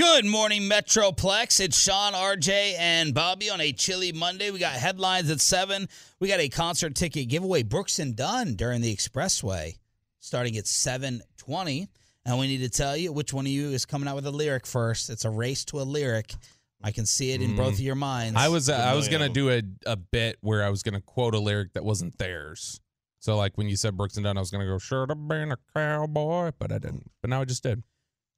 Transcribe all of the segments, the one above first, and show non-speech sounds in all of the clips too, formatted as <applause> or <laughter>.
Good morning, Metroplex. It's Sean, RJ, and Bobby on a chilly Monday. We got headlines at 7. We got a concert ticket giveaway, Brooks and Dunn, during the Expressway, starting at 720. And we need to tell you which one of you is coming out with a lyric first. It's a race to a lyric. I can see it in both of your minds. I was uh, I was gonna do a, a bit where I was gonna quote a lyric that wasn't theirs. So like when you said Brooks and Dunn, I was gonna go sure to been a cowboy, but I didn't. But now I just did.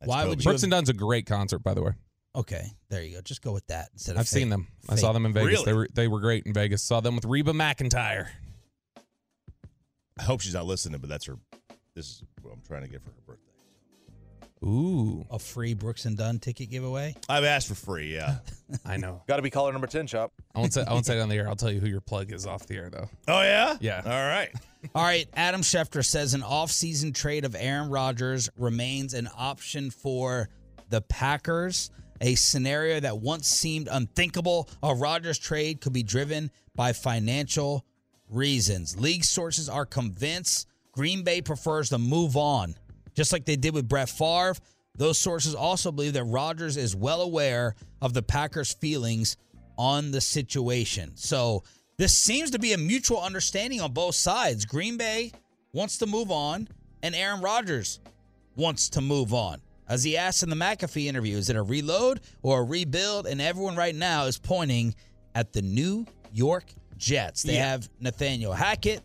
That's Why Kobe. would you Brooks have- and Dunn's a great concert, by the way. Okay, there you go. Just go with that instead of I've seen fake- them. I fake. saw them in Vegas. Really? They were they were great in Vegas. Saw them with Reba McEntire. I hope she's not listening, but that's her. This is what I'm trying to get for her birthday. Ooh, A free Brooks and Dunn ticket giveaway. I've asked for free. Yeah. <laughs> I know. Got to be caller number 10, Chop. I won't say I won't say it on the air. I'll tell you who your plug is off the air though. oh yeah. Yeah. All right. All right, Adam Schefter says an offseason trade of Aaron Rodgers remains an option for the Packers. A scenario that once seemed unthinkable. A Rodgers trade could be driven by financial reasons. League sources are convinced Green Bay prefers to move on, just like they did with Brett Favre. Those sources also believe that Rodgers is well aware of the Packers' feelings on the situation. So this seems to be a mutual understanding on both sides. Green Bay wants to move on, and Aaron Rodgers wants to move on. As he asked in the McAfee interview, is it a reload or a rebuild? And everyone right now is pointing at the New York Jets. They have Nathaniel Hackett,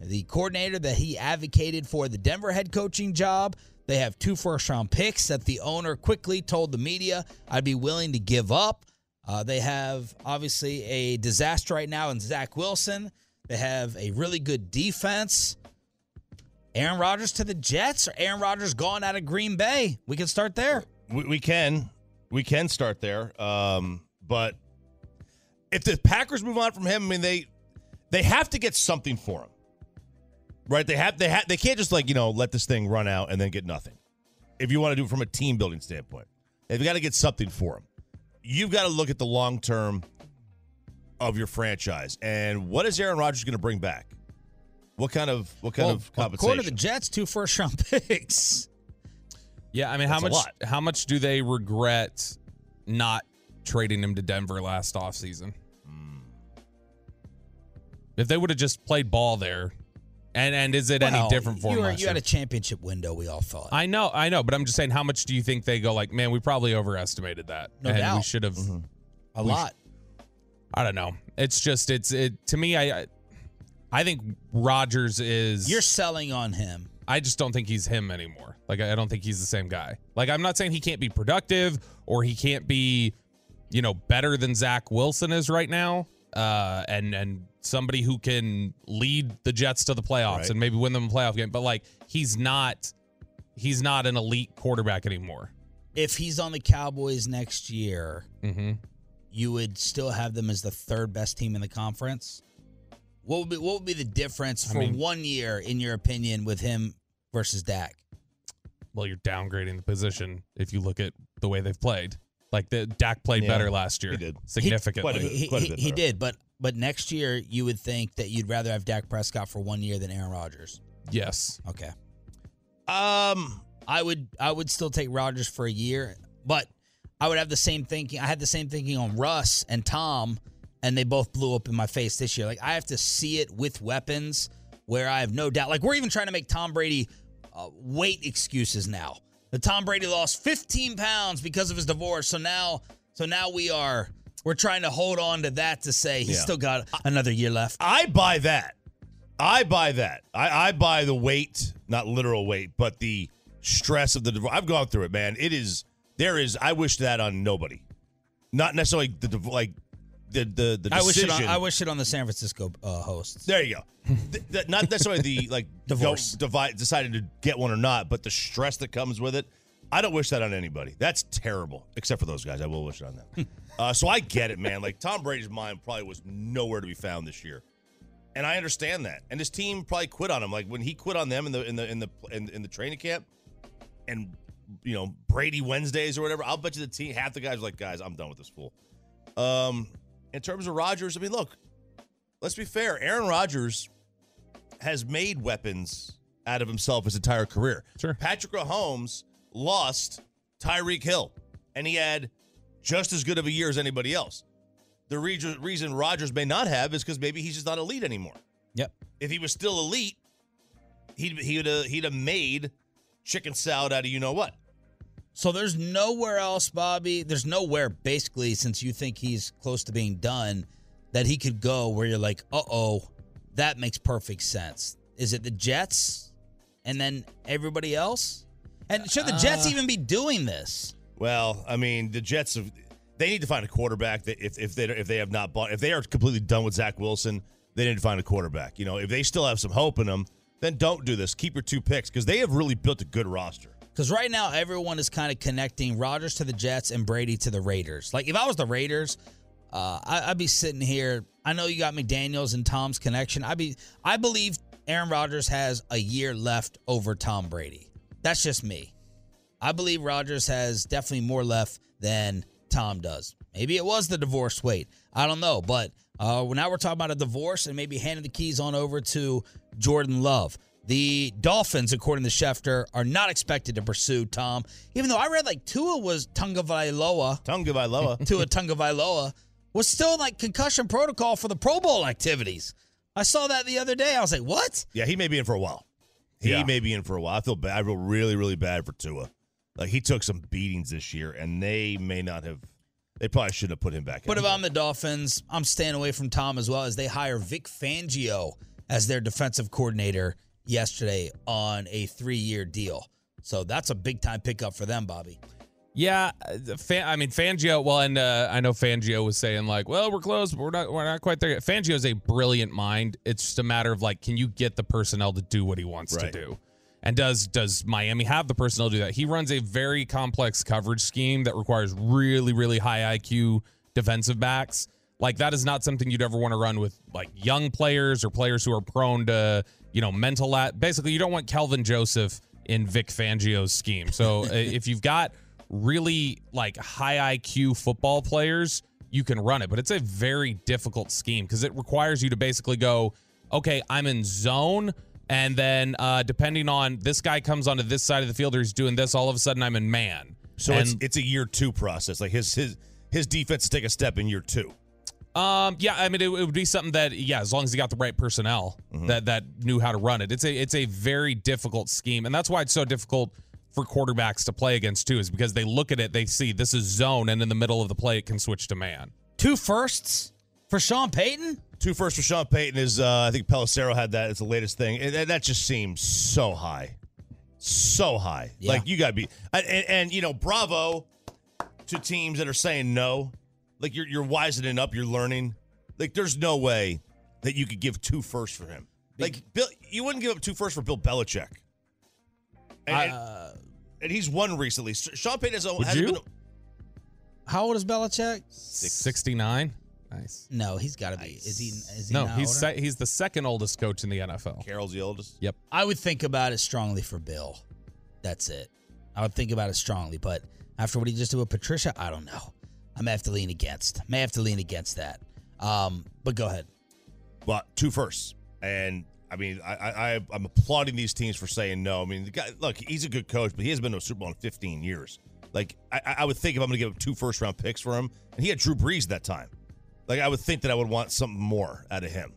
the coordinator that he advocated for the Denver head coaching job. They have two first round picks that the owner quickly told the media I'd be willing to give up. Uh, they have obviously a disaster right now in Zach Wilson. They have a really good defense. Aaron Rodgers to the Jets or Aaron Rodgers gone out of Green Bay? We can start there. We, we can we can start there. Um, but if the Packers move on from him, I mean they they have to get something for him, right? They have they have they can't just like you know let this thing run out and then get nothing. If you want to do it from a team building standpoint, they've got to get something for him. You've got to look at the long term of your franchise and what is Aaron Rodgers going to bring back? What kind of what kind Well, of compensation? according to the Jets, two first round <laughs> picks. Yeah, I mean, how That's a much how much do they regret not trading him to Denver last offseason? Hmm. If they would have just played ball there, and and is it Well, any different for you, were- you had a championship window, we all thought. I know, I know, but I'm just saying, how much do you think they go like, man, we probably overestimated that, No and we should have. a we lot. I don't know. It's just it's it to me. I I- I think Rodgers is. You're selling on him. I just don't think he's him anymore. Like I I don't think he's the same guy. Like I'm not saying he can't be productive or he can't be, you know, better than Zach Wilson is right now. Uh, and and somebody who can lead the Jets to the playoffs Right. and maybe win them a playoff game. But like he's not, he's not an elite quarterback anymore. If he's on the Cowboys next year, Mm-hmm. you would still have them as the third best team in the conference. What would be what would be the difference I for mean- one year, in your opinion, with him versus Dak? Well, you're downgrading the position if you look at the way they've played. Like the Dak played Yeah, better last year, he did. significantly. Quite a bit. He, quite a he, bit he better. did, but but next year you would think that you'd rather have Dak Prescott for one year than Aaron Rodgers. yes, Okay. Um, I would I would still take Rodgers for a year, but I would have the same thinking. I had the same thinking on Russ and Tom, and they both blew up in my face this year. Like I have to see it with weapons where I have no doubt. Like we're even trying to make Tom Brady uh, weight excuses now. The Tom Brady lost 15 pounds because of his divorce, so now so now we are we're trying to hold on to that to say he's Yeah. still got another year left. I buy that. I buy that. I, I buy the weight, not literal weight, but the stress of the divorce. I've gone through it, man. It is there is. I wish that on nobody, not necessarily the like the the the I wish decision. it on, I wish it on the San Francisco uh, hosts. There you go. Th- th- not necessarily the <laughs> like Divorce. divide, decided to get one or not, but the stress that comes with it. I don't wish that on anybody. That's terrible, except for those guys. I will wish it on them. uh, so I get it, man. Like Tom Brady's mind probably was nowhere to be found this year, and I understand that. And his team probably quit on him. Like when he quit on them in the in the in the in, in the training camp, and you know Brady Wednesdays or whatever. I'll bet you the team half the guys were like, guys, I'm done with this fool. Um, in terms of Rodgers, I mean, look, let's be fair. Aaron Rodgers has made weapons out of himself his entire career. Sure. Patrick Mahomes lost Tyreek Hill, and he had just as good of a year as anybody else. The re- reason Rodgers may not have is because maybe he's just not elite anymore. Yep. If he was still elite, he'd he'd have, he'd have made chicken salad out of you know what. So there's nowhere else, Bobby. There's nowhere basically since you think he's close to being done that he could go where you're like, uh oh, that makes perfect sense. Is it the Jets and then everybody else? And should the Jets even be doing this? Well, I mean, the Jets have they need to find a quarterback that if if they if they have not bought if they are completely done with Zach Wilson, they need to find a quarterback. You know, if they still have some hope in them, then don't do this. Keep your two picks because they have really built a good roster. Because right now everyone is kind of connecting Rodgers to the Jets and Brady to the Raiders. Like if I was the Raiders, uh, I, I'd be sitting here. I know you got McDaniels and Tom's connection. I be I believe Aaron Rodgers has a year left over Tom Brady. That's just me. I believe Rodgers has definitely more left than Tom does. Maybe it was the divorce weight. I don't know. But uh, now we're talking about a divorce and maybe handing the keys on over to Jordan Love. The Dolphins, according to Schefter, are not expected to pursue Tom, even though I read like Tua was Tunga Vailoa, Tonga Vailoa. <laughs> Tua Tunga Vailoa, was still like concussion protocol for the Pro Bowl activities. I saw that the other day. I was like, what? yeah, he may be in for a while. He Yeah. may be in for a while. I feel bad. I feel really really bad for Tua. Like he took some beatings this year, and they may not have. They probably shouldn't have put him back. But if I'm the Dolphins, I'm staying away from Tom as well as they hire Vic Fangio as their defensive coordinator yesterday on a three year deal. So that's a big time pickup for them, Bobby. Yeah, Fan, I mean Fangio. Well, and uh, I know Fangio was saying like, "Well, we're close, but we're not. We're not quite there yet." Fangio is a brilliant mind. It's just a matter of like, can you get the personnel to do what he wants Right. to do? And does does Miami have the personnel to do that? He runs a very complex coverage scheme that requires really, really high IQ defensive backs. Like that is not something you'd ever want to run with like young players or players who are prone to you know mental. Lat- Basically, you don't want Kelvin Joseph in Vic Fangio's scheme. So <laughs> if you've got really like high IQ football players, you can run it. But it's a very difficult scheme because it requires you to basically go, okay, I'm in zone. And then uh, depending on this guy comes onto this side of the field or he's doing this, all of a sudden I'm in man. so and, it's it's a year two process. Like his his his defense take a step in year two. Um, yeah, I mean, it, it would be something that, yeah, as long as he got the right personnel that that knew how to run it, it's a it's a very difficult scheme, and that's why it's so difficult for quarterbacks to play against too, is because they look at it, they see this is zone, and in the middle of the play, it can switch to man. Two firsts for Sean Payton? Two firsts for Sean Payton is uh, I think Pelissero had that. It's the latest thing. And that- that just seems so high, so high. Yeah. Like you got to be and, and, and you know bravo to teams that are saying no. Like you're you're wisening up, you're learning. Like there's no way that you could give two firsts for him. Like Bill, you wouldn't give up two firsts for Bill Belichick. And, Uh, and he's won recently. Sean Payton has, Would hasn't you? been. how old is Belichick? Sixty nine. Nice. No, he's got to be. Is he? Is he No, he's se- he's the second oldest coach in the NFL. Carroll's the oldest. Yep. I would think about it strongly for Bill. That's it. I would think about it strongly, but after what he just did with Patricia, I don't know. I may have to lean against. May have to lean against that. Um, but go ahead. But two firsts, and I mean, I, I I'm applauding these teams for saying no. I mean, the guy, look, he's a good coach, but he has been to a Super Bowl in 15 years. Like, I, I would think if I'm going to give him two first round picks for him, and he had Drew Brees that time. Like, I would think that I would want something more out of him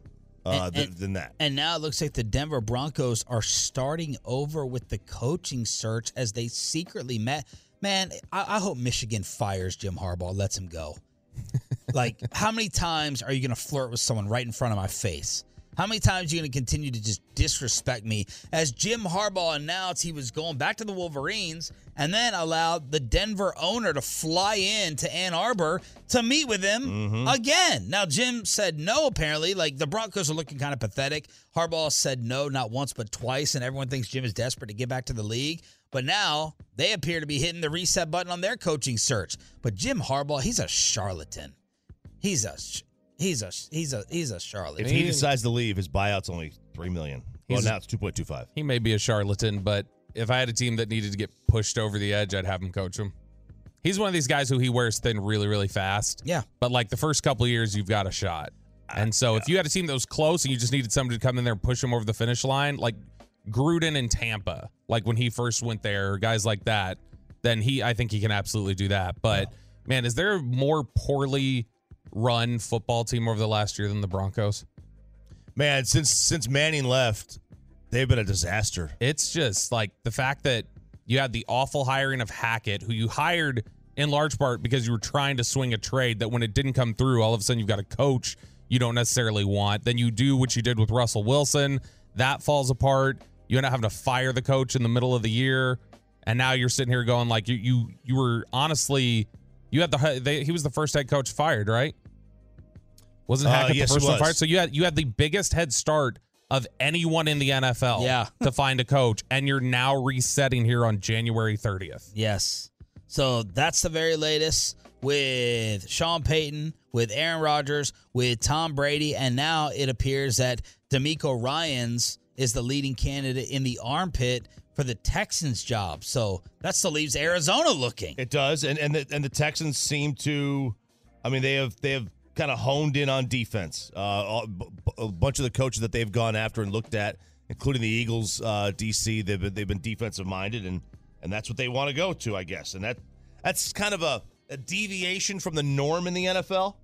uh, And- than, and- than that. And now it looks like the Denver Broncos are starting over with the coaching search as they secretly met. Man, I, I hope Michigan fires Jim Harbaugh, lets him go. <laughs> like, how many times are you going to flirt with someone right in front of my face? How many times are you going to continue to just disrespect me? As Jim Harbaugh announced he was going back to the Wolverines and then allowed the Denver owner to fly in to Ann Arbor to meet with him mm-hmm. again. Now, Jim said no, apparently. Like the Broncos are looking kind of pathetic. Harbaugh said no, not once, but twice. And everyone thinks Jim is desperate to get back to the league. But now they appear to be hitting the reset button on their coaching search. But Jim Harbaugh, he's a charlatan. He's a. He's a he's a he's a charlatan. If he decides to leave, his buyout's only three million. Well, He's- now it's 2.25. He may be a charlatan, but if I had a team that needed to get pushed over the edge, I'd have him coach him. He's one of these guys who he wears thin really, really fast. Yeah. But like the first couple of years, you've got a shot. And so if you had a team that was close and you just needed somebody to come in there and push him over the finish line, like Gruden in Tampa, like when he first went there, guys like that, then he I think he can absolutely do that. But man, is there a more poorly run football team over the last year than the Broncos? Man, since since Manning left, they've been a disaster. It's just like the fact that you had the awful hiring of Hackett, who you hired in large part because you were trying to swing a trade that when it didn't come through, all of a sudden you've got a coach you don't necessarily want. Then you do what you did with Russell Wilson. That falls apart. You end up having to fire the coach in the middle of the year. And now you're sitting here going like you you you were honestly you had the they, he was the first head coach fired, right? Wasn't Uh, Hackett yes, the first one fired? So you had you had the biggest head start of anyone in the NFL Yeah. <laughs> to find a coach, and you're now resetting here on January 30th. Yes. So that's the very latest with Sean Payton, with Aaron Rodgers, with Tom Brady, and now it appears that DeMeco Ryans is the leading candidate in the armpit for the Texans job. So that still leaves Arizona looking. It does, and and the, and the Texans seem to, I mean, they have they have kind of honed in on defense. Uh, all- b- b- a bunch of the coaches that they've gone after and looked at, including the Eagles, uh, DC, they've been, they've been defensive minded, and and that's what they want to go to, I guess, and that that's kind of a, a deviation from the norm in the NFL.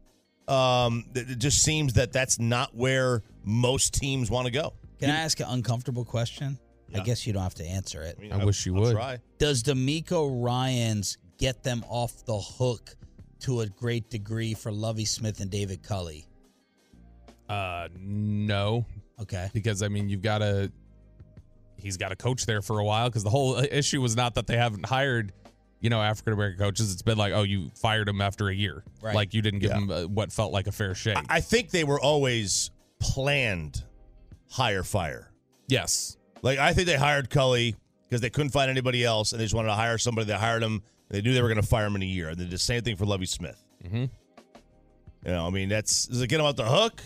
Um, it it just seems that that's not where most teams want to go. Can I ask an uncomfortable question? I guess you don't have to answer it. mean, I wish you I'll would. Try. Does DeMeco Ryans get them off the hook to a great degree for Lovie Smith and David Culley? Uh, no, Okay. because I mean you've got to. He's got a coach there for a while because the whole issue was not that they haven't hired, you know, African American coaches. It's been like, oh, you fired him after a year, Right. like you didn't give Yeah. him uh, what felt like a fair shake. I think they were always planned hire fire. yes, Like I think they hired Culley because they couldn't find anybody else, and they just wanted to hire somebody. They hired him. They knew they were going to fire him in a year. And they did the same thing for Lovie Smith. Mhm. You know, I mean, that's does it get him out the hook?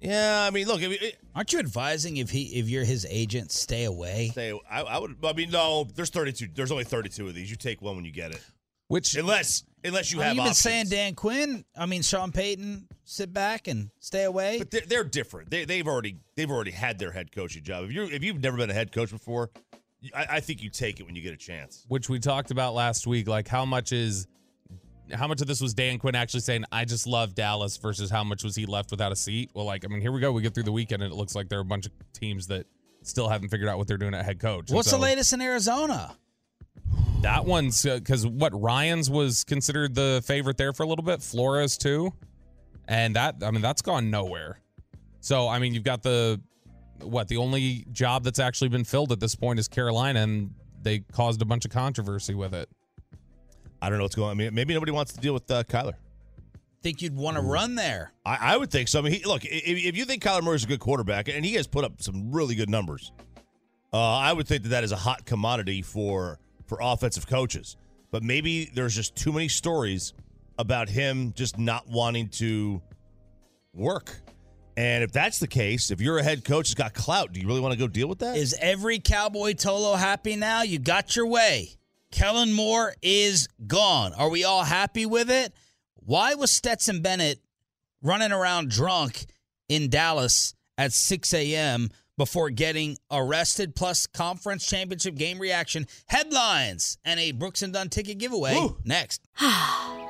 Yeah, I mean, look, if it, Aren't you advising if he if you're his agent, stay away? say I, I would. I mean, no, there's 32. There's only 32 of these. You take one when you get it, which unless unless you I mean, have. you've been options. saying Dan Quinn. I mean, Sean Payton, sit back and stay away. but they're, they're different. They, they've already they've already had their head coaching job. If you if you've never been a head coach before, I, I think you take it when you get a chance. which we talked about last week. Like how much is how much of this was Dan Quinn actually saying I just love Dallas versus how much was he left without a seat? Well, like I mean, here we go. We get through the weekend and it looks like there are a bunch of teams that still haven't figured out what they're doing at head coach. What's so the latest in Arizona? That one's uh, because what Ryans was considered the favorite there for a little bit. Flores too, and that I mean that's gone nowhere. So I mean you've got the what the only job that's actually been filled at this point is Carolina, and they caused a bunch of controversy with it. I don't know what's going. on. I mean, maybe nobody wants to deal with uh, Kyler. Think you'd want to run there? I, I would think so. I mean, he, look, if, if you think Kyler Murray's a good quarterback, and he has put up some really good numbers, uh, I would think that that is a hot commodity for for offensive coaches. But maybe there's just too many stories about him just not wanting to work. And if that's the case, if you're a head coach who's got clout, do you really want to go deal with that? Is every Cowboy Tolo happy now? You got your way. Kellen Moore is gone. Are we all happy with it? Why was Stetson Bennett running around drunk in Dallas at 6 a.m. before getting arrested? Plus, conference championship game reaction, headlines, and a Brooks and Dunn ticket giveaway Woo. next. <sighs> <sighs> <sighs> <laughs>